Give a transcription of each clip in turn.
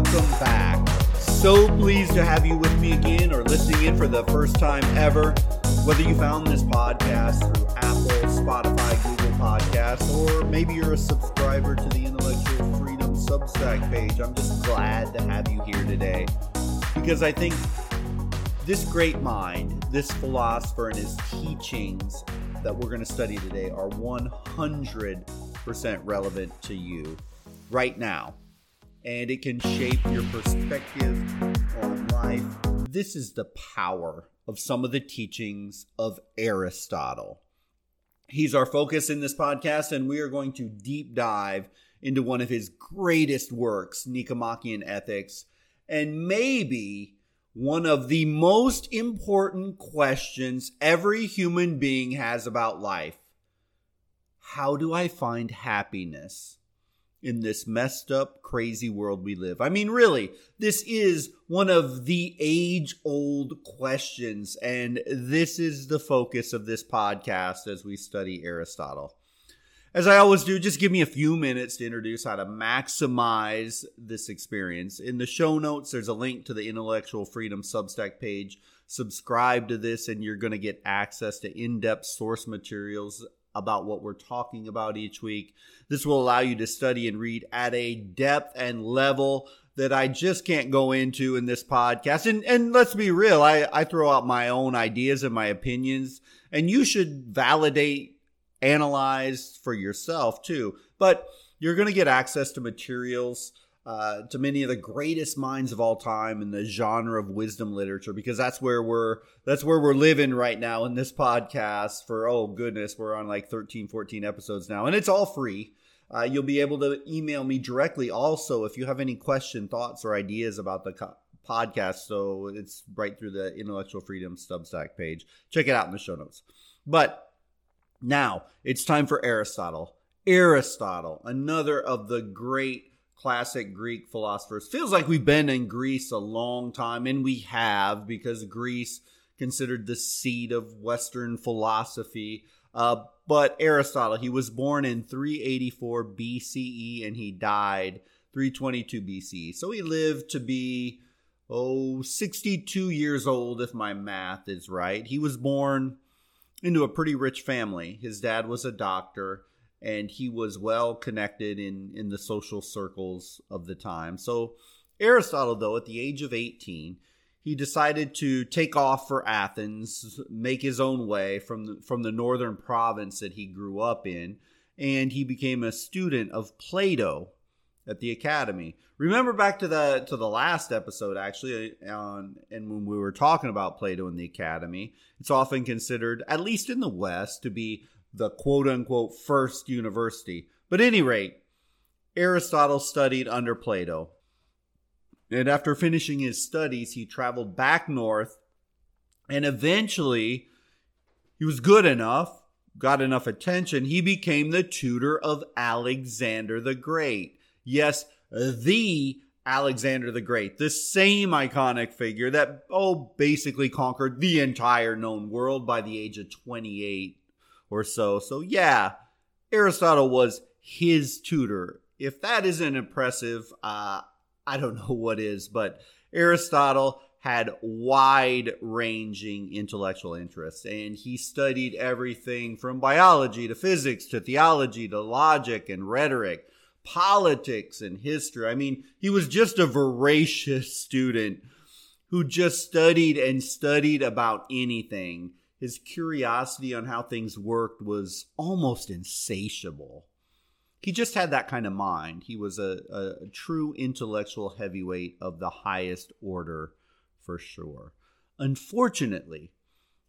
welcome back. So pleased to have you with me again or listening in for the first time ever. Whether you found this podcast through Apple, Spotify, Google Podcasts, or maybe you're a subscriber to the Intellectual Freedom Substack page, I'm just glad to have you here today because I think this great mind, this philosopher, and his teachings that we're going to study today are 100% relevant to you right now. And it can shape your perspective on life. This is the power of some of the teachings of Aristotle. He's our focus in this podcast, and we are going to deep dive into one of his greatest works, Nicomachean Ethics, and maybe one of the most important questions every human being has about life. How do I find happiness in this messed up, crazy world we live? I mean, really, this is one of the age old questions, and this is the focus of this podcast as we study Aristotle. As I always do, just give me a few minutes to introduce how to maximize this experience. In the show notes, there's a link to the Intellectual Freedom Substack page. Subscribe to this, and you're going to get access to in depth source materials about what we're talking about each week. This will allow you to study and read at a depth and level that I just can't go into in this podcast. And and let's be real, I, I throw out my own ideas and my opinions, and you should validate analyze for yourself too. But you're going to get access to materials uh, to many of the greatest minds of all time in the genre of wisdom literature because that's where we're that's where we're living right now in this podcast for oh goodness we're on like 13 14 episodes now and it's all free. Uh, you'll be able to email me directly also if you have any question thoughts or ideas about the co- podcast so it's right through the intellectual freedom substack page. Check it out in the show notes. But now, it's time for Aristotle. Aristotle, another of the great classic Greek philosophers. Feels like we've been in Greece a long time, and we have because Greece considered the seat of Western philosophy. Uh, but Aristotle, he was born in 384 BCE and he died 322 BCE. So he lived to be, oh, 62 years old, if my math is right. He was born into a pretty rich family. His dad was a doctor and he was well connected in in the social circles of the time. So Aristotle though at the age of 18 he decided to take off for Athens, make his own way from the, from the northern province that he grew up in, and he became a student of Plato at the academy. Remember back to the to the last episode actually on and when we were talking about Plato in the academy, it's often considered at least in the west to be the quote unquote first university. But any rate, Aristotle studied under Plato. And after finishing his studies, he traveled back north and eventually he was good enough, got enough attention, he became the tutor of Alexander the Great. Yes, the Alexander the Great, the same iconic figure that, oh, basically conquered the entire known world by the age of 28 or so. So, yeah, Aristotle was his tutor. If that isn't impressive, uh, I don't know what is, but Aristotle had wide ranging intellectual interests and he studied everything from biology to physics to theology to logic and rhetoric politics and history. I mean, he was just a voracious student who just studied and studied about anything. His curiosity on how things worked was almost insatiable. He just had that kind of mind. He was a, a, true intellectual heavyweight of the highest order for sure. Unfortunately,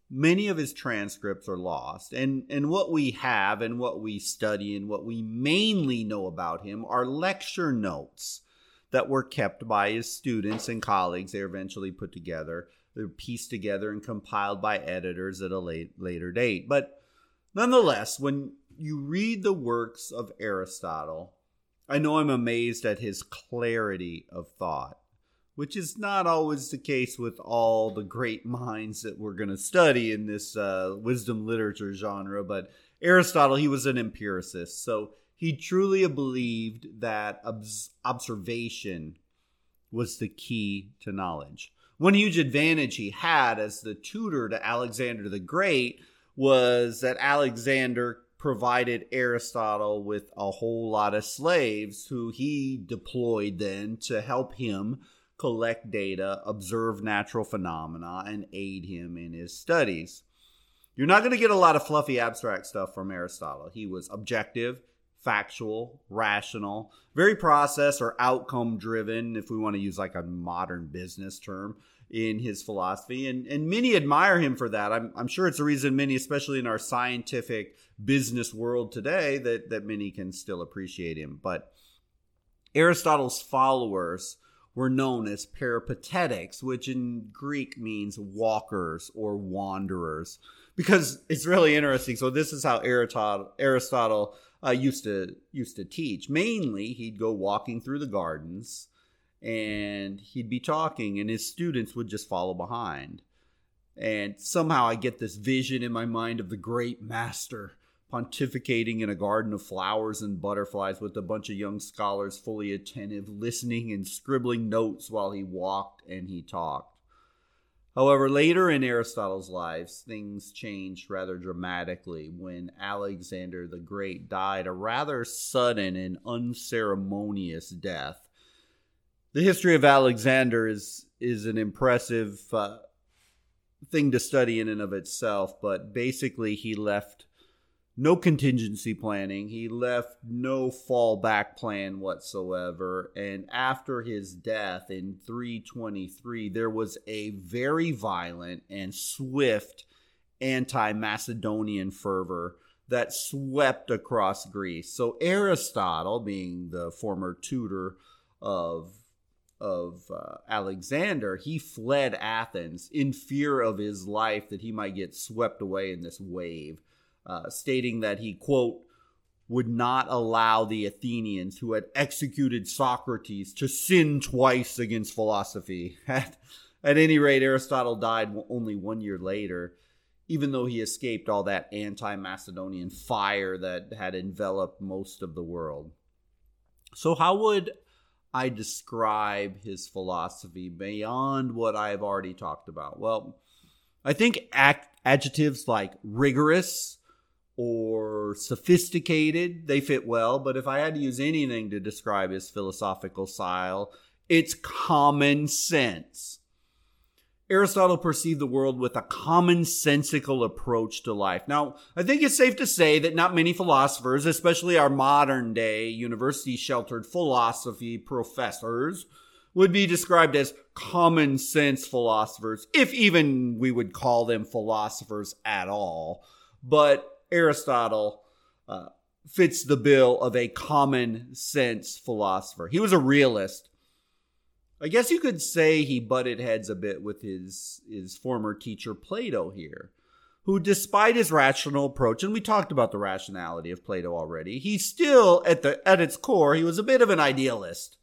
many of his transcripts are lost and and what we have and what we study and what we mainly know about him are lecture notes that were kept by his students and colleagues they're eventually put together they're pieced together and compiled by editors at a late, later date but nonetheless when you read the works of aristotle i know i'm amazed at his clarity of thought which is not always the case with all the great minds that we're going to study in this uh, wisdom literature genre. But Aristotle, he was an empiricist. So he truly believed that obs- observation was the key to knowledge. One huge advantage he had as the tutor to Alexander the Great was that Alexander provided Aristotle with a whole lot of slaves who he deployed then to help him collect data, observe natural phenomena, and aid him in his studies. You're not going to get a lot of fluffy abstract stuff from Aristotle. He was objective, factual, rational, very process or outcome driven, if we want to use like a modern business term in his philosophy. And, and many admire him for that. I'm, I'm sure it's a reason many, especially in our scientific business world today, that, that many can still appreciate him. But Aristotle's followers were known as peripatetics, which in Greek means walkers or wanderers. Because it's really interesting. So this is how Aristotle, Aristotle uh, used to used to teach. Mainly, he'd go walking through the gardens, and he'd be talking, and his students would just follow behind. And somehow, I get this vision in my mind of the great master pontificating in a garden of flowers and butterflies with a bunch of young scholars fully attentive, listening and scribbling notes while he walked and he talked. However, later in Aristotle's lives, things changed rather dramatically when Alexander the Great died a rather sudden and unceremonious death. The history of Alexander is is an impressive uh, thing to study in and of itself, but basically he left no contingency planning. He left no fallback plan whatsoever. And after his death in 323, there was a very violent and swift anti Macedonian fervor that swept across Greece. So Aristotle, being the former tutor of of uh, Alexander, he fled Athens in fear of his life that he might get swept away in this wave uh, stating that he, quote, would not allow the Athenians who had executed Socrates to sin twice against philosophy. At, at any rate, Aristotle died only one year later, even though he escaped all that anti Macedonian fire that had enveloped most of the world. So, how would I describe his philosophy beyond what I've already talked about? Well, I think adjectives like rigorous, or sophisticated, they fit well. But if I had to use anything to describe his philosophical style, it's common sense. Aristotle perceived the world with a commonsensical approach to life. Now, I think it's safe to say that not many philosophers, especially our modern day university sheltered philosophy professors, would be described as common sense philosophers, if even we would call them philosophers at all. But Aristotle uh, fits the bill of a common sense philosopher. He was a realist. I guess you could say he butted heads a bit with his his former teacher Plato here, who despite his rational approach, and we talked about the rationality of Plato already, he still at the at its core, he was a bit of an idealist.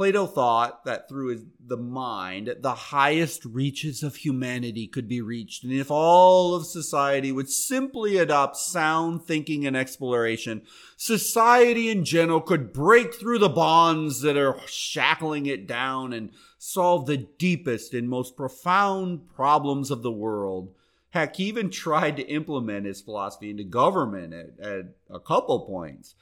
Plato thought that through the mind, the highest reaches of humanity could be reached. And if all of society would simply adopt sound thinking and exploration, society in general could break through the bonds that are shackling it down and solve the deepest and most profound problems of the world. Heck, he even tried to implement his philosophy into government at, at a couple points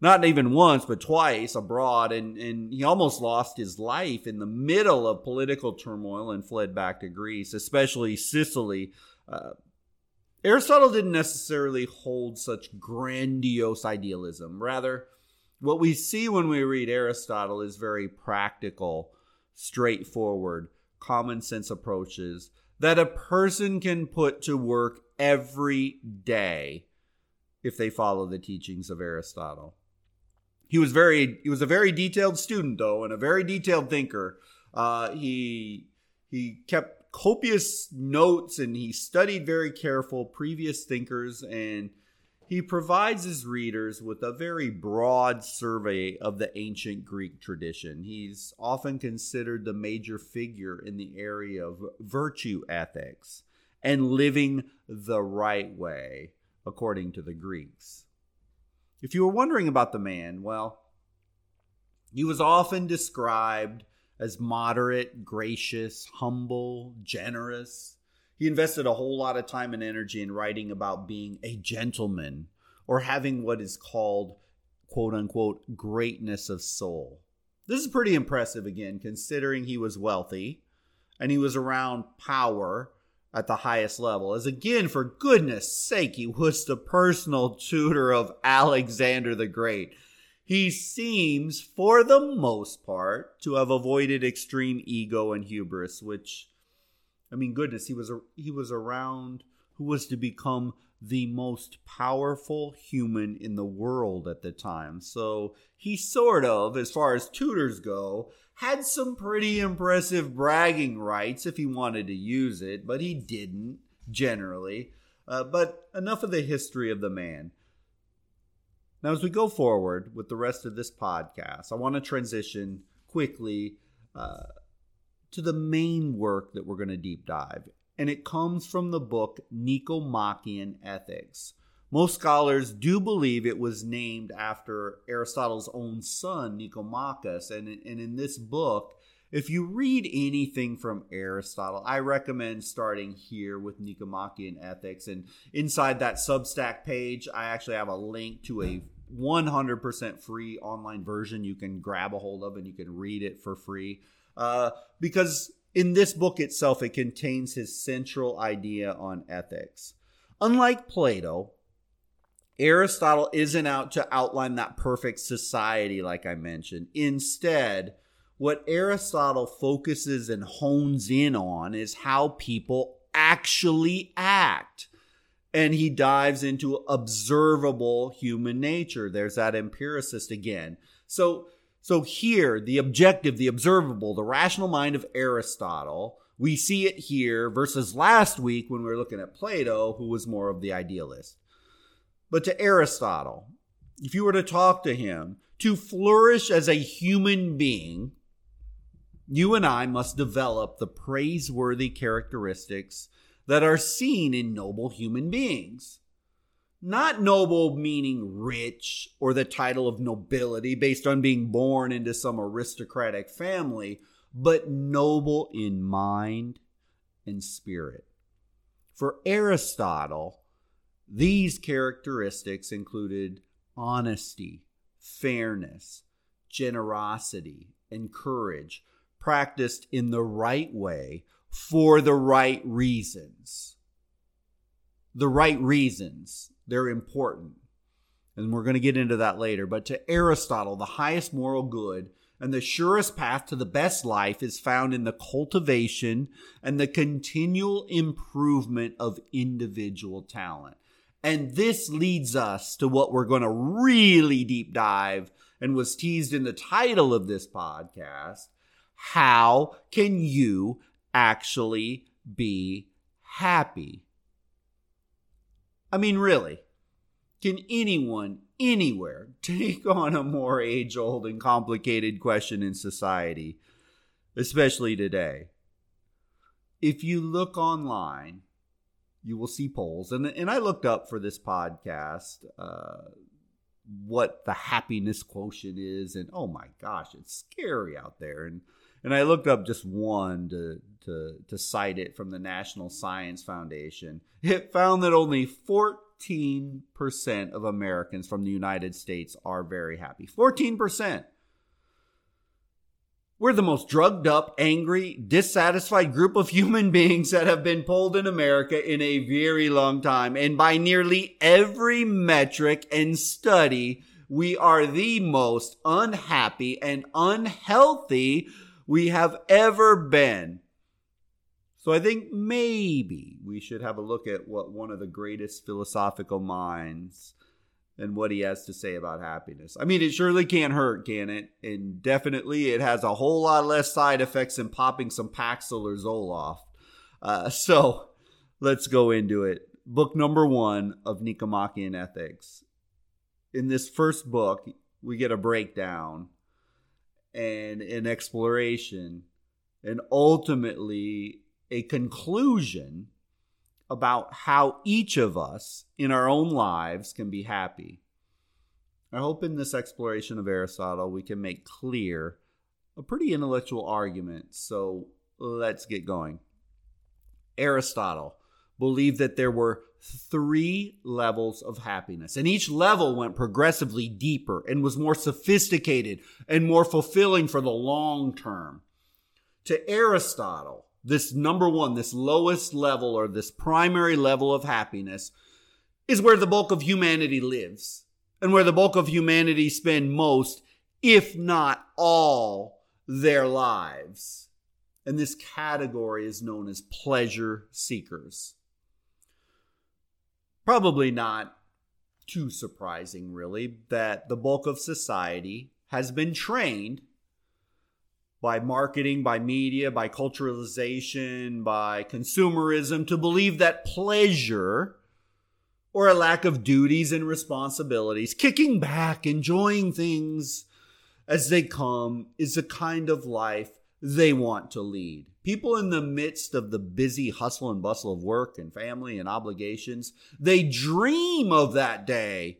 not even once, but twice abroad. And, and he almost lost his life in the middle of political turmoil and fled back to Greece, especially Sicily. Uh, Aristotle didn't necessarily hold such grandiose idealism. Rather, what we see when we read Aristotle is very practical, straightforward, common sense approaches that a person can put to work every day if they follow the teachings of Aristotle. He was very he was a very detailed student though, and a very detailed thinker. Uh, he he kept copious notes and he studied very careful previous thinkers and he provides his readers with a very broad survey of the ancient Greek tradition. He's often considered the major figure in the area of virtue ethics and living the right way, according to the Greeks. If you were wondering about the man, well, he was often described as moderate, gracious, humble, generous. He invested a whole lot of time and energy in writing about being a gentleman or having what is called, quote unquote, greatness of soul. This is pretty impressive, again, considering he was wealthy and he was around power at the highest level. As again, for goodness sake, he was the personal tutor of Alexander the Great. He seems, for the most part, to have avoided extreme ego and hubris, which, I mean, goodness, he was a, he was around who was to become the most powerful human in the world at the time. So he sort of, as far as tutors go, had some pretty impressive bragging rights if he wanted to use it, but he didn't generally. Uh, but enough of the history of the man. Now, as we go forward with the rest of this podcast, I want to transition quickly uh, to the main work that we're going to deep dive. And it comes from the book Nicomachean Ethics. Most scholars do believe it was named after Aristotle's own son, Nicomachus. And, and in this book, if you read anything from Aristotle, I recommend starting here with Nicomachean Ethics. And inside that Substack page, I actually have a link to a 100% free online version you can grab a hold of and you can read it for free. Uh, because in this book itself, it contains his central idea on ethics. Unlike Plato, Aristotle isn't out to outline that perfect society, like I mentioned. Instead, what Aristotle focuses and hones in on is how people actually act. And he dives into observable human nature. There's that empiricist again. So, so here, the objective, the observable, the rational mind of Aristotle, we see it here versus last week when we were looking at Plato, who was more of the idealist. But to Aristotle, if you were to talk to him, to flourish as a human being, you and I must develop the praiseworthy characteristics that are seen in noble human beings. Not noble meaning rich or the title of nobility based on being born into some aristocratic family, but noble in mind and spirit. For Aristotle, these characteristics included honesty, fairness, generosity, and courage, practiced in the right way for the right reasons. The right reasons, they're important. And we're going to get into that later. But to Aristotle, the highest moral good and the surest path to the best life is found in the cultivation and the continual improvement of individual talent. And this leads us to what we're going to really deep dive and was teased in the title of this podcast. How can you actually be happy? I mean, really, can anyone anywhere take on a more age old and complicated question in society, especially today? If you look online, you will see polls. And, and I looked up for this podcast uh, what the happiness quotient is. And oh my gosh, it's scary out there. And, and I looked up just one to, to, to cite it from the National Science Foundation. It found that only 14% of Americans from the United States are very happy. 14%. We're the most drugged up, angry, dissatisfied group of human beings that have been polled in America in a very long time. And by nearly every metric and study, we are the most unhappy and unhealthy we have ever been. So I think maybe we should have a look at what one of the greatest philosophical minds and what he has to say about happiness. I mean, it surely can't hurt, can it? And definitely it has a whole lot less side effects than popping some Paxil or Zoloft. Uh, so let's go into it. Book number one of Nicomachean Ethics. In this first book, we get a breakdown and an exploration and ultimately a conclusion about how each of us in our own lives can be happy. I hope in this exploration of Aristotle we can make clear a pretty intellectual argument. So let's get going. Aristotle believed that there were three levels of happiness, and each level went progressively deeper and was more sophisticated and more fulfilling for the long term. To Aristotle, this number one, this lowest level or this primary level of happiness is where the bulk of humanity lives and where the bulk of humanity spend most, if not all, their lives. And this category is known as pleasure seekers. Probably not too surprising, really, that the bulk of society has been trained by marketing, by media, by culturalization, by consumerism to believe that pleasure or a lack of duties and responsibilities, kicking back, enjoying things as they come, is the kind of life they want to lead. People in the midst of the busy hustle and bustle of work and family and obligations, they dream of that day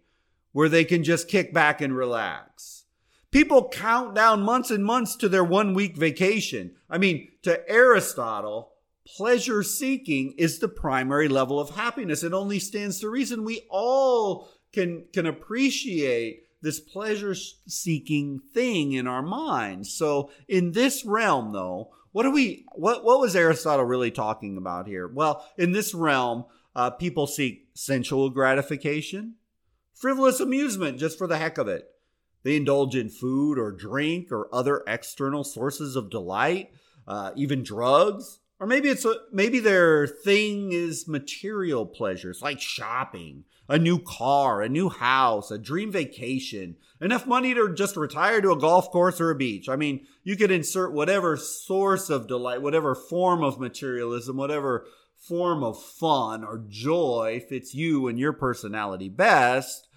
where they can just kick back and relax. People count down months and months to their one week vacation. I mean, to Aristotle, pleasure seeking is the primary level of happiness. It only stands to reason we all can, can appreciate this pleasure seeking thing in our minds. So in this realm though, what are we, what, what was Aristotle really talking about here? Well, in this realm, uh, people seek sensual gratification, frivolous amusement just for the heck of it they indulge in food or drink or other external sources of delight, uh, even drugs. Or maybe it's a, maybe their thing is material pleasures like shopping, a new car, a new house, a dream vacation, enough money to just retire to a golf course or a beach. I mean, you could insert whatever source of delight, whatever form of materialism, whatever form of fun or joy fits you and your personality best.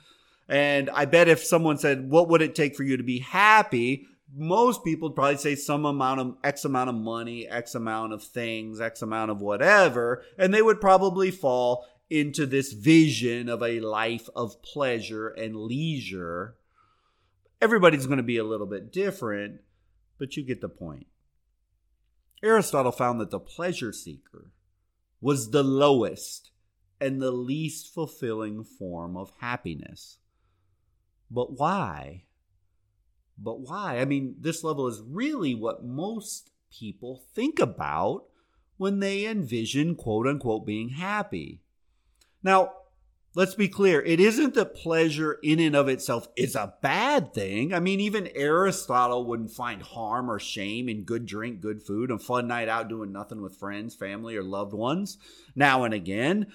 And I bet if someone said, what would it take for you to be happy? Most people would probably say some amount of X amount of money, X amount of things, X amount of whatever. And they would probably fall into this vision of a life of pleasure and leisure. Everybody's going to be a little bit different, but you get the point. Aristotle found that the pleasure seeker was the lowest and the least fulfilling form of happiness. But why? But why? I mean, this level is really what most people think about when they envision quote unquote being happy. Now, let's be clear. It isn't that pleasure in and of itself is a bad thing. I mean, even Aristotle wouldn't find harm or shame in good drink, good food, and fun night out doing nothing with friends, family, or loved ones now and again.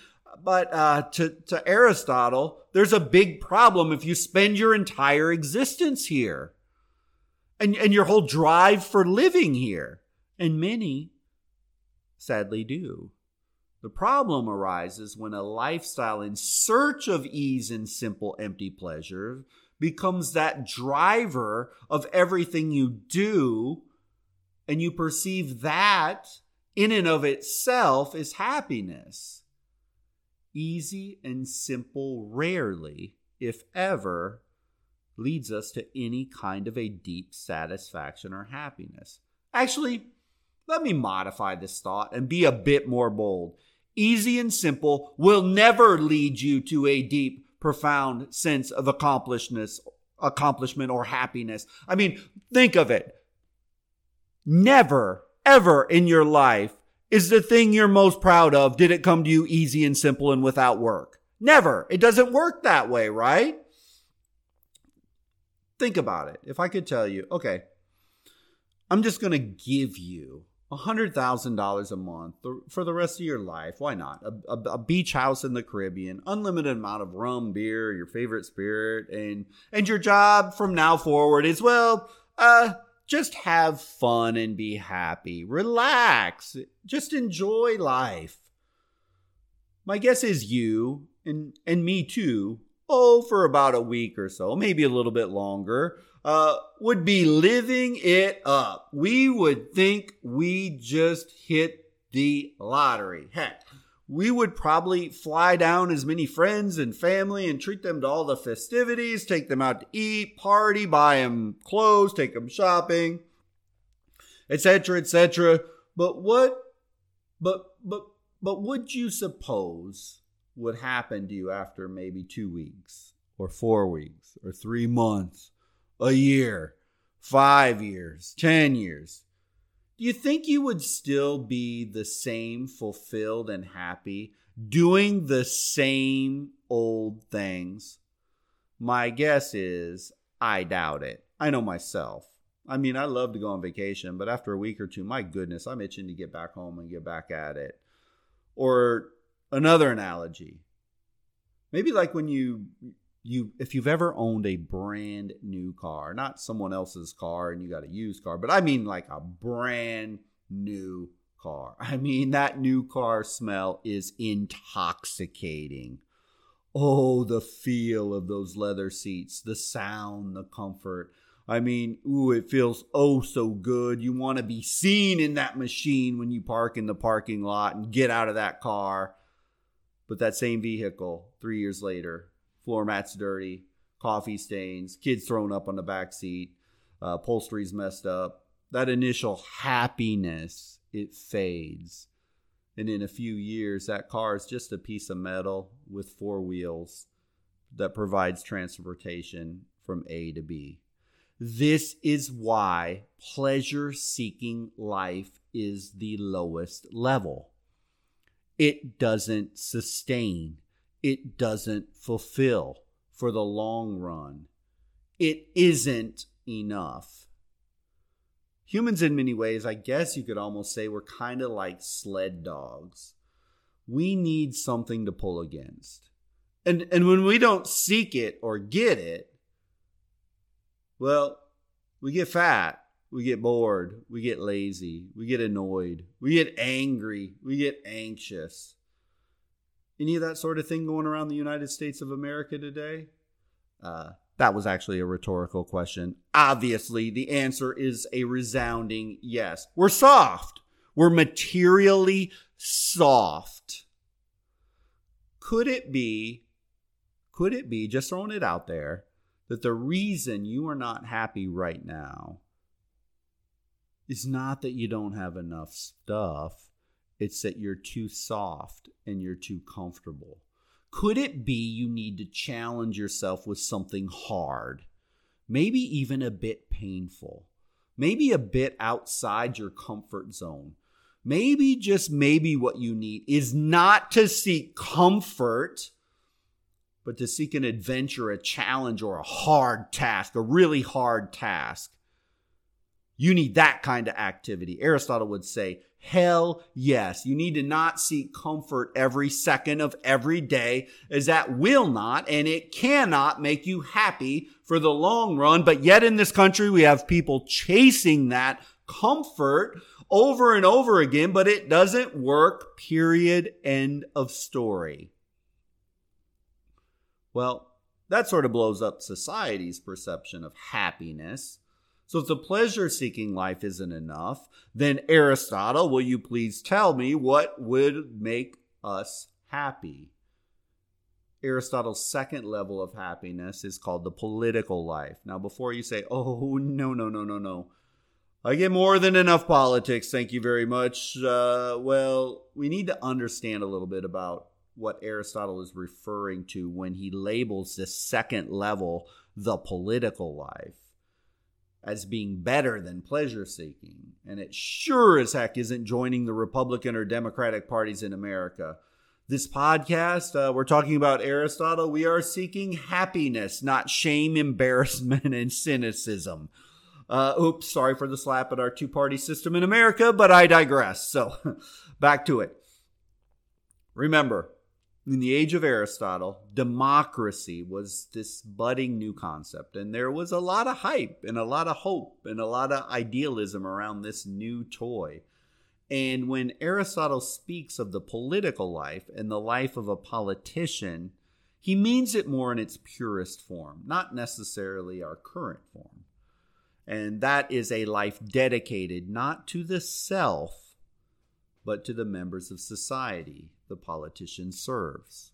But uh, to, to Aristotle, there's a big problem if you spend your entire existence here and, and your whole drive for living here. And many sadly do. The problem arises when a lifestyle in search of ease and simple empty pleasure becomes that driver of everything you do, and you perceive that in and of itself is happiness easy and simple rarely, if ever, leads us to any kind of a deep satisfaction or happiness. Actually, let me modify this thought and be a bit more bold. Easy and simple will never lead you to a deep, profound sense of accomplishment, accomplishment or happiness. I mean, think of it. Never, ever in your life is the thing you're most proud of, did it come to you easy and simple and without work? Never. It doesn't work that way, right? Think about it. If I could tell you, okay, I'm just going to give you $100,000 a month for the rest of your life. Why not? A, a, a, beach house in the Caribbean, unlimited amount of rum, beer, your favorite spirit, and and your job from now forward is well, uh, just have fun and be happy. Relax. Just enjoy life. My guess is you and and me too. Oh, for about a week or so, maybe a little bit longer, uh, would be living it up. We would think we just hit the lottery. Heck, we would probably fly down as many friends and family and treat them to all the festivities, take them out to eat, party, buy them clothes, take them shopping. etc., etc. But what, but, but, but would you suppose would happen to you after maybe two weeks or four weeks or three months, a year, five years, 10 years? Do you think you would still be the same fulfilled and happy doing the same old things? My guess is I doubt it. I know myself. I mean, I love to go on vacation, but after a week or two, my goodness, I'm itching to get back home and get back at it. Or another analogy. Maybe like when you you if you've ever owned a brand new car, not someone else's car and you got a used car, but I mean like a brand new car. I mean that new car smell is intoxicating. Oh, the feel of those leather seats, the sound, the comfort. I mean, ooh, it feels oh so good. You want to be seen in that machine when you park in the parking lot and get out of that car. But that same vehicle, three years later, floor mats dirty, coffee stains, kids thrown up on the back seat, uh, upholstery's messed up. That initial happiness, it fades. And in a few years, that car is just a piece of metal with four wheels that provides transportation from A to B. This is why pleasure seeking life is the lowest level. It doesn't sustain, it doesn't fulfill for the long run. It isn't enough. Humans in many ways i guess you could almost say we're kind of like sled dogs. We need something to pull against. And and when we don't seek it or get it well we get fat we get bored we get lazy we get annoyed we get angry we get anxious any of that sort of thing going around the united states of america today uh, that was actually a rhetorical question. Obviously, the answer is a resounding yes. We're soft. We're materially soft. Could it be, could it be, just throwing it out there, that the reason you are not happy right now is not that you don't have enough stuff, it's that you're too soft and you're too comfortable. Could it be you need to challenge yourself with something hard? Maybe even a bit painful. Maybe a bit outside your comfort zone. Maybe, just maybe, what you need is not to seek comfort, but to seek an adventure, a challenge, or a hard task, a really hard task. You need that kind of activity. Aristotle would say, Hell yes. You need to not seek comfort every second of every day, as that will not and it cannot make you happy for the long run. But yet in this country, we have people chasing that comfort over and over again, but it doesn't work. Period. End of story. Well, that sort of blows up society's perception of happiness. So if the pleasure seeking life isn't enough, then Aristotle, will you please tell me what would make us happy? Aristotle's second level of happiness is called the political life. Now, before you say, oh, no, no, no, no, no, I get more than enough politics, thank you very much. Uh, well, we need to understand a little bit about what Aristotle is referring to when he labels this second level the political life as being better than pleasure seeking. And it sure as heck isn't joining the Republican or Democratic parties in America. This podcast, uh, we're talking about Aristotle. We are seeking happiness, not shame, embarrassment, and cynicism. Uh, oops, sorry for the slap at our two party system in America, but I digress. So back to it. Remember, in the age of Aristotle, democracy was this budding new concept. And there was a lot of hype and a lot of hope and a lot of idealism around this new toy. And when Aristotle speaks of the political life and the life of a politician, he means it more in its purest form, not necessarily our current form. And that is a life dedicated not to the self, but to the members of society the politician serves.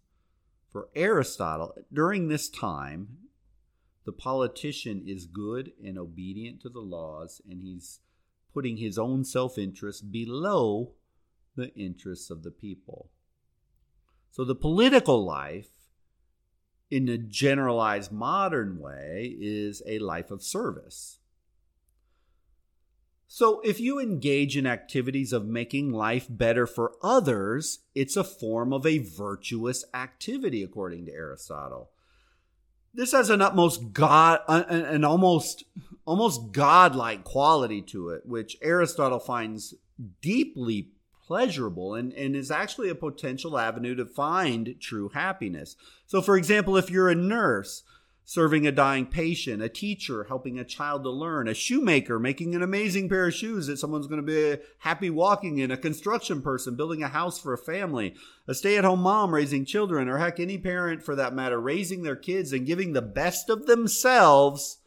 For Aristotle, during this time, the politician is good and obedient to the laws, and he's putting his own self interest below the interests of the people. So the political life, in a generalized modern way, is a life of service. So if you engage in activities of making life better for others, it's a form of a virtuous activity, according to Aristotle. This has an utmost god, uh, uh, an almost almost godlike quality to it, which Aristotle finds deeply pleasurable and, and is actually a potential avenue to find true happiness. So, for example, if you're a nurse, serving a dying patient, a teacher helping a child to learn, a shoemaker making an amazing pair of shoes that someone's going to be happy walking in, a construction person building a house for a family, a stay at home mom raising children, or heck, any parent for that matter, raising their kids and giving the best of themselves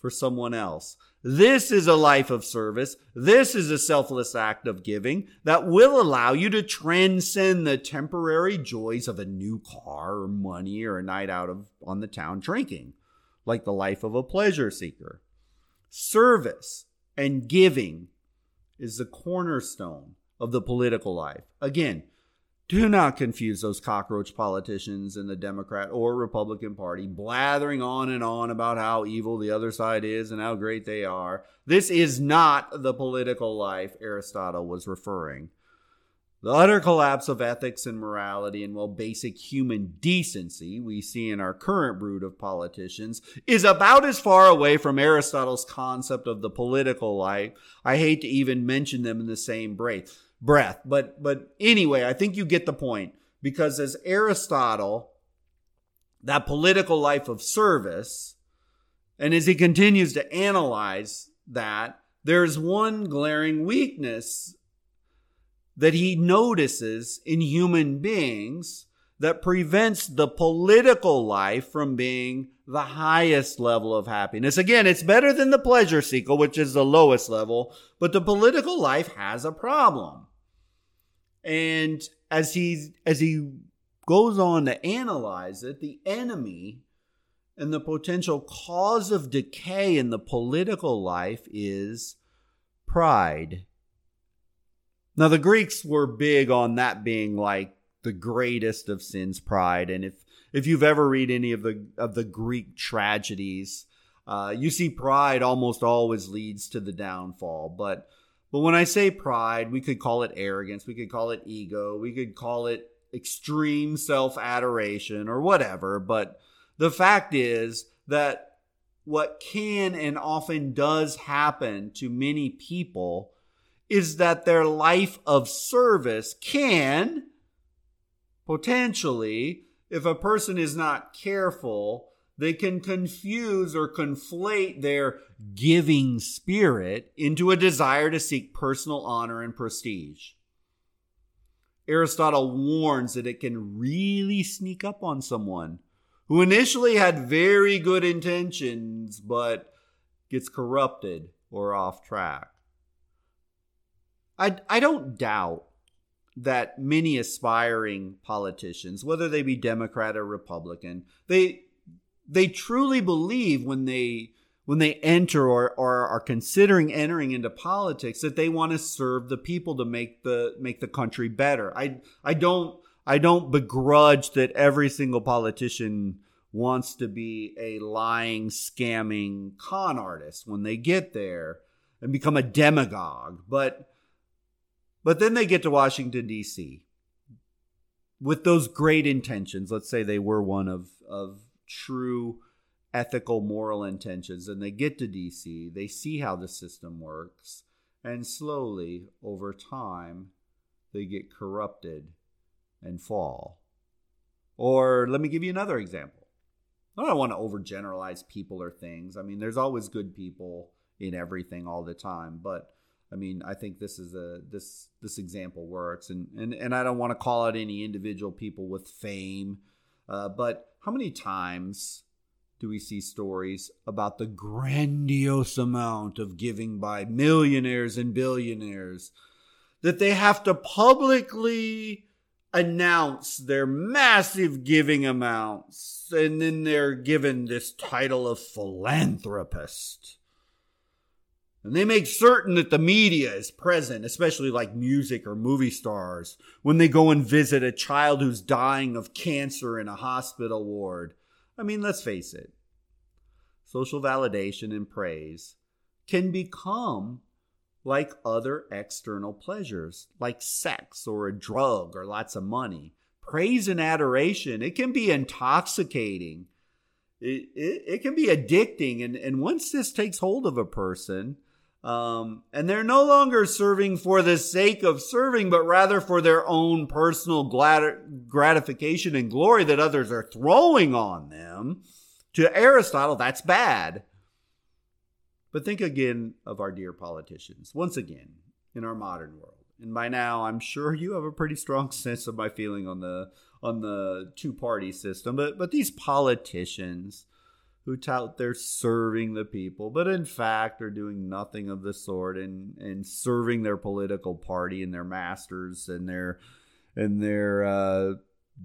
for someone else. This is a life of service. This is a selfless act of giving that will allow you to transcend the temporary joys of a new car or money or a night out of, on the town drinking, like the life of a pleasure seeker. Service and giving is the cornerstone of the political life. Again, do not confuse those cockroach politicians in the Democrat or Republican Party blathering on and on about how evil the other side is and how great they are. This is not the political life Aristotle was referring. The utter collapse of ethics and morality and, well, basic human decency we see in our current brood of politicians is about as far away from Aristotle's concept of the political life. I hate to even mention them in the same breath breath. But but anyway, I think you get the point because as Aristotle, that political life of service, and as he continues to analyze that, there's one glaring weakness that he notices in human beings that prevents the political life from being the highest level of happiness. Again, it's better than the pleasure seeker, which is the lowest level, but the political life has a problem. And as he as he goes on to analyze it, the enemy and the potential cause of decay in the political life is pride. Now the Greeks were big on that being like the greatest of sins, pride. And if if you've ever read any of the of the Greek tragedies, uh, you see pride almost always leads to the downfall. But but when I say pride, we could call it arrogance, we could call it ego, we could call it extreme self adoration or whatever. But the fact is that what can and often does happen to many people is that their life of service can potentially, if a person is not careful, they can confuse or conflate their giving spirit into a desire to seek personal honor and prestige. Aristotle warns that it can really sneak up on someone who initially had very good intentions but gets corrupted or off track. I, I don't doubt that many aspiring politicians, whether they be Democrat or Republican, they they truly believe when they when they enter or, or are considering entering into politics that they want to serve the people to make the make the country better. I I don't I don't begrudge that every single politician wants to be a lying, scamming con artist when they get there and become a demagogue. But but then they get to Washington D.C. with those great intentions. Let's say they were one of of true ethical, moral intentions. And they get to DC, they see how the system works, and slowly, over time, they get corrupted and fall. Or let me give you another example. I don't want to overgeneralize people or things. I mean, there's always good people in everything all the time, but I mean, I think this is a this this example works, and and and I don't want to call out any individual people with fame, uh, but how many times do we see stories about the grandiose amount of giving by millionaires and billionaires that they have to publicly announce their massive giving amounts and then they're given this title of philanthropist? And they make certain that the media is present, especially like music or movie stars, when they go and visit a child who's dying of cancer in a hospital ward. I mean, let's face it social validation and praise can become like other external pleasures, like sex or a drug or lots of money. Praise and adoration, it can be intoxicating. It, it, it can be addicting. And, and once this takes hold of a person, um, and they're no longer serving for the sake of serving, but rather for their own personal glad- gratification and glory that others are throwing on them. To Aristotle, that's bad. But think again of our dear politicians, once again, in our modern world. And by now, I'm sure you have a pretty strong sense of my feeling on the on the two party system. But but these politicians, who tout they're serving the people, but in fact are doing nothing of the sort and, and serving their political party and their masters and their and their uh,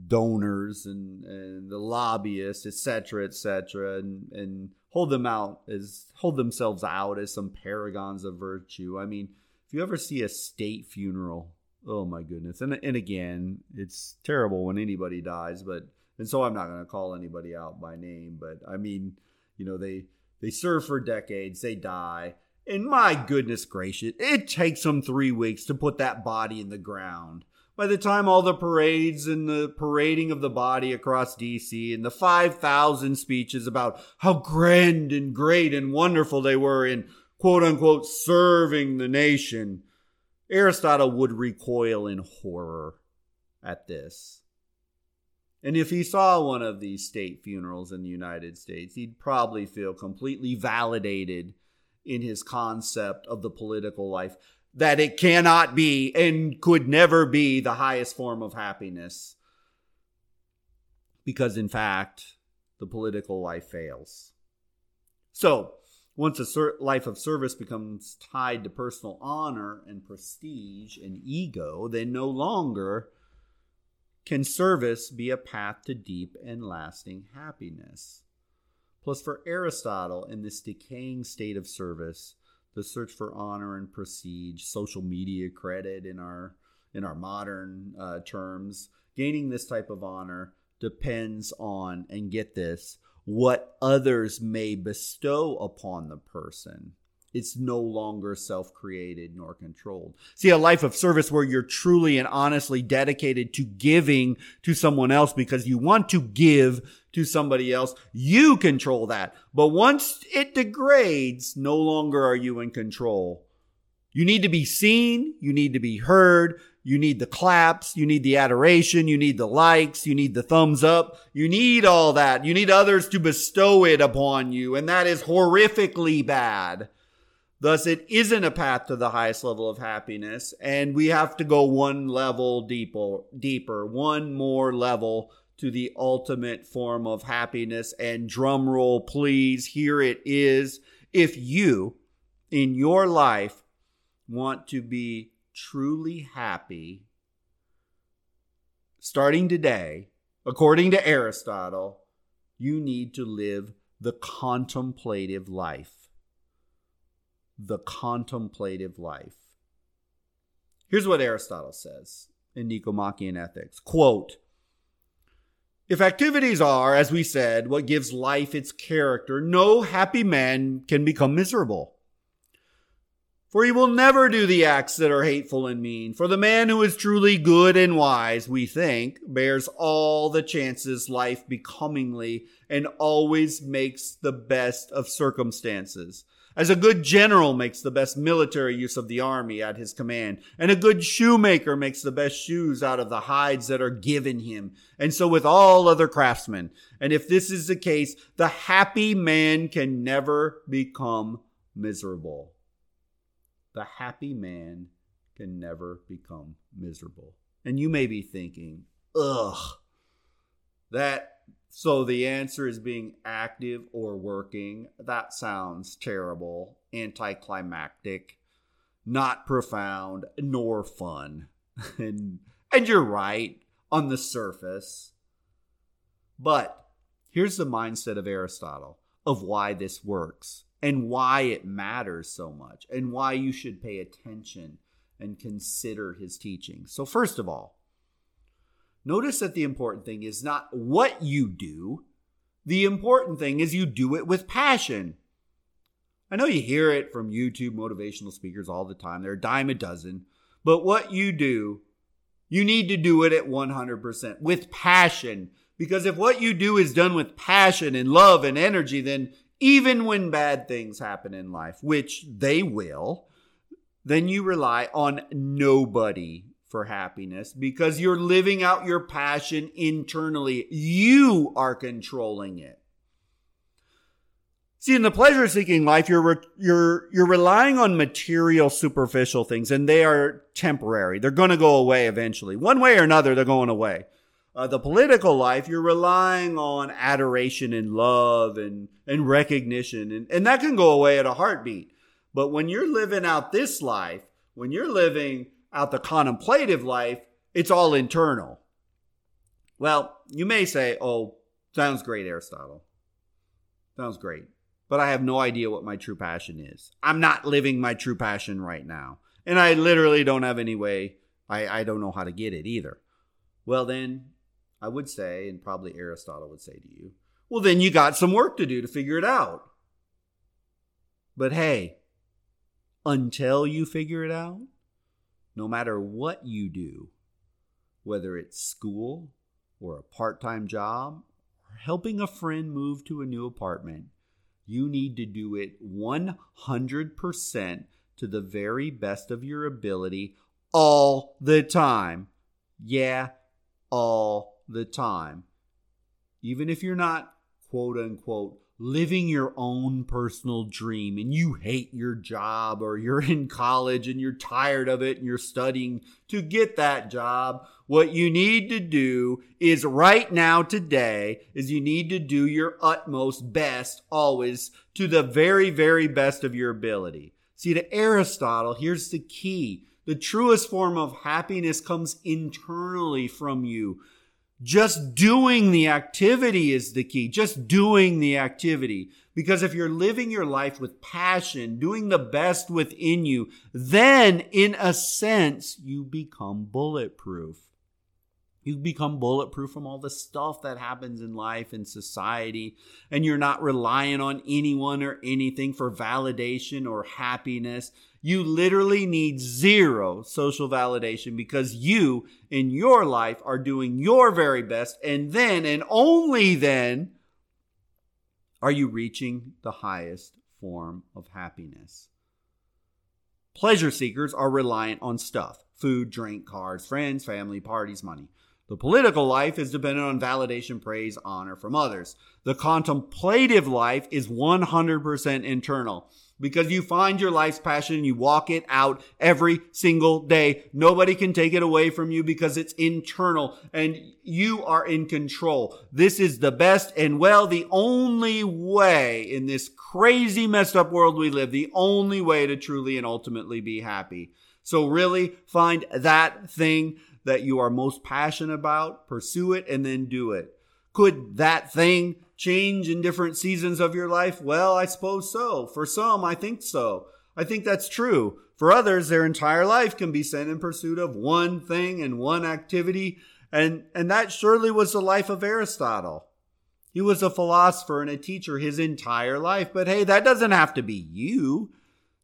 donors and, and the lobbyists, etc., etc., and, and hold them out as hold themselves out as some paragons of virtue. I mean, if you ever see a state funeral, oh my goodness, and and again, it's terrible when anybody dies, but and so I'm not going to call anybody out by name, but I mean, you know, they they serve for decades, they die, and my goodness gracious, it takes them three weeks to put that body in the ground. By the time all the parades and the parading of the body across DC and the 5,000 speeches about how grand and great and wonderful they were in quote unquote serving the nation, Aristotle would recoil in horror at this. And if he saw one of these state funerals in the United States, he'd probably feel completely validated in his concept of the political life that it cannot be and could never be the highest form of happiness. Because, in fact, the political life fails. So, once a life of service becomes tied to personal honor and prestige and ego, then no longer can service be a path to deep and lasting happiness? Plus, for Aristotle, in this decaying state of service, the search for honor and prestige, social media credit in our in our modern uh, terms, gaining this type of honor depends on, and get this, what others may bestow upon the person it's no longer self created nor controlled. See, a life of service where you're truly and honestly dedicated to giving to someone else because you want to give to somebody else, you control that. But once it degrades, no longer are you in control. You need to be seen, you need to be heard, you need the claps, you need the adoration, you need the likes, you need the thumbs up, you need all that. You need others to bestow it upon you, and that is horrifically bad. Thus, it isn't a path to the highest level of happiness, and we have to go one level deeper, deeper, one more level to the ultimate form of happiness. And drum roll, please, here it is. If you, in your life, want to be truly happy, starting today, according to Aristotle, you need to live the contemplative life the contemplative life. Here's what Aristotle says in Nicomachean Ethics quote, if activities are, as we said, what gives life its character, no happy man can become miserable. For he will never do the acts that are hateful and mean. For the man who is truly good and wise, we think, bears all the chances life becomingly and always makes the best of circumstances as a good general makes the best military use of the army at his command, and a good shoemaker makes the best shoes out of the hides that are given him, and so with all other craftsmen. And if this is the case, the happy man can never become miserable. The happy man can never become miserable. And you may be thinking, ugh, that so the answer is being active or working. That sounds terrible, anticlimactic, not profound, nor fun. and and you're right on the surface. But here's the mindset of Aristotle of why this works and why it matters so much and why you should pay attention and consider his teaching. So, first of all, notice that the important thing is not what you do, the important thing is you do it with passion. I know you hear it from YouTube motivational speakers all the time. They're a dime a dozen. But what you do, you need to do it at 100% with passion. Because if what you do is done with passion and love and energy, then even when bad things happen in life, which they will, then you rely on nobody for happiness because you're living out your passion internally. You are controlling it. See, in the pleasure seeking life, you're, re- you're, you're relying on material, superficial things and they are temporary. They're going to go away eventually. One way or another, they're going away. Uh, the political life, you're relying on adoration and love and, and recognition, and, and that can go away at a heartbeat. But when you're living out this life, when you're living out the contemplative life, it's all internal. Well, you may say, oh, sounds great, Aristotle. Sounds great but I have no idea what my true passion is. I'm not living my true passion right now. And I literally don't have any way, I, I don't know how to get it either. Well, then I would say, and probably Aristotle would say to you, well, then you got some work to do to figure it out. But hey, until you figure it out, no matter what you do, whether it's school or a part time job or helping a friend move to a new apartment, you need to do it 100% to the very best of your ability all the time. Yeah, all the time. Even if you're not quote unquote living your own personal dream and you hate your job or you're in college and you're tired of it and you're studying to get that job, what you need to do is right now today is you need to do your utmost best always to the very, very best of your ability. See, to Aristotle, here's the key. The truest form of happiness comes internally from you. Just doing the activity is the key. Just doing the activity. Because if you're living your life with passion, doing the best within you, then in a sense, you become bulletproof. You become bulletproof from all the stuff that happens in life and society, and you're not relying on anyone or anything for validation or happiness. You literally need zero social validation because you in your life are doing your very best, and then and only then are you reaching the highest form of happiness. Pleasure seekers are reliant on stuff food, drink, cars, friends, family, parties, money. The political life is dependent on validation, praise, honor from others. The contemplative life is 100% internal because you find your life's passion, you walk it out every single day. Nobody can take it away from you because it's internal and you are in control. This is the best and well, the only way in this crazy messed up world we live, the only way to truly and ultimately be happy. So really find that thing that you are most passionate about, pursue it, and then do it. Could that thing change in different seasons of your life? Well, I suppose so. For some, I think so. I think that's true. For others, their entire life can be spent in pursuit of one thing and one activity. And, and that surely was the life of Aristotle. He was a philosopher and a teacher his entire life. But hey, that doesn't have to be you.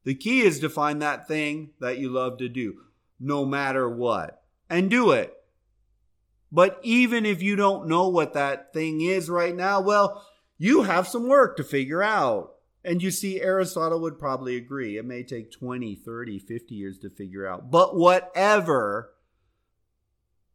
The key is to find that thing that you love to do, no matter what and do it. But even if you don't know what that thing is right now, well, you have some work to figure out. And you see, Aristotle would probably agree. It may take 20, 30, 50 years to figure out. But whatever,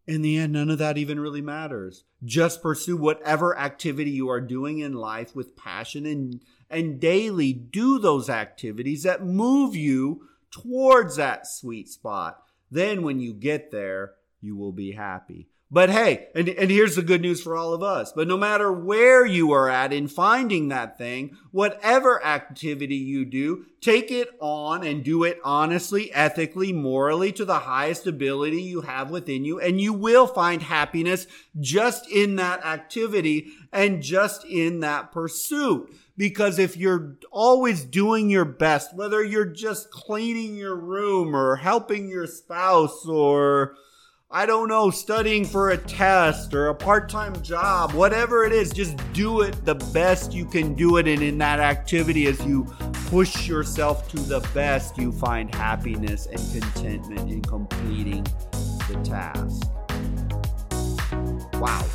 in the end, none of that even really matters. Just pursue whatever activity you are doing in life with passion and, and daily do those activities that move you towards that sweet spot. Then, when you get there, you will be happy. But hey, and, and here's the good news for all of us. But no matter where you are at in finding that thing, whatever activity you do, take it on and do it honestly, ethically, morally to the highest ability you have within you. And you will find happiness just in that activity and just in that pursuit. Because if you're always doing your best, whether you're just cleaning your room or helping your spouse or I don't know, studying for a test or a part time job, whatever it is, just do it the best you can do it. And in that activity, as you push yourself to the best, you find happiness and contentment in completing the task. Wow,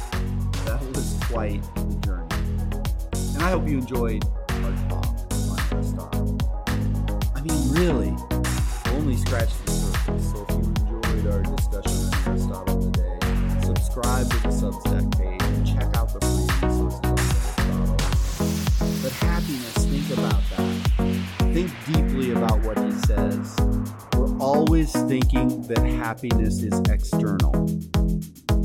that was quite the journey. And I hope you enjoyed our talk on. I mean, really, only scratched the surface. So if you enjoyed our discussion subscribe to the Substack page and check out the free resources on. But happiness, think about that. Think deeply about what he says. We're always thinking that happiness is external.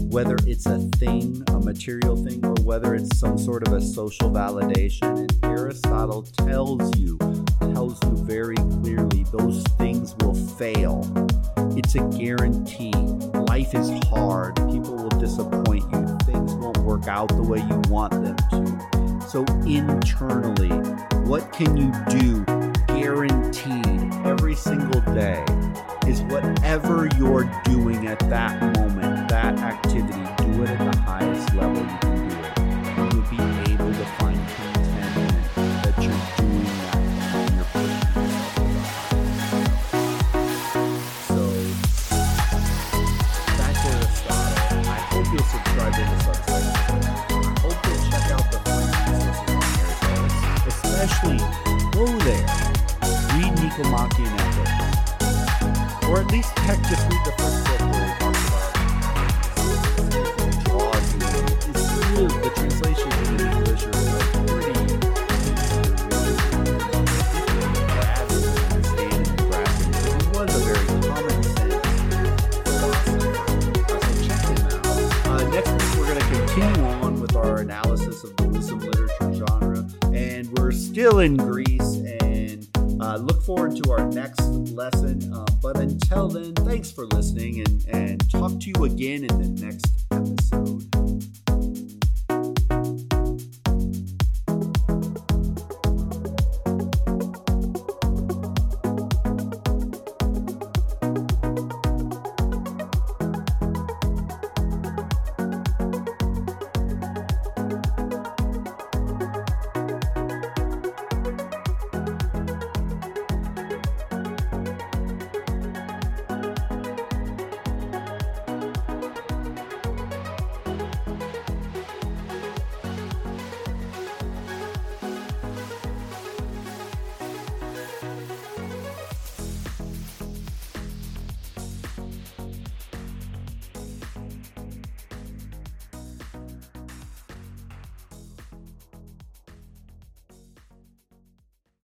Whether it's a thing, a material thing, or whether it's some sort of a social validation. And Aristotle tells you, tells you very clearly, those things will fail it's a guarantee. Life is hard. People will disappoint you. Things won't work out the way you want them to. So, internally, what can you do guaranteed every single day is whatever you're doing at that moment, that activity, do it at the highest level least read the first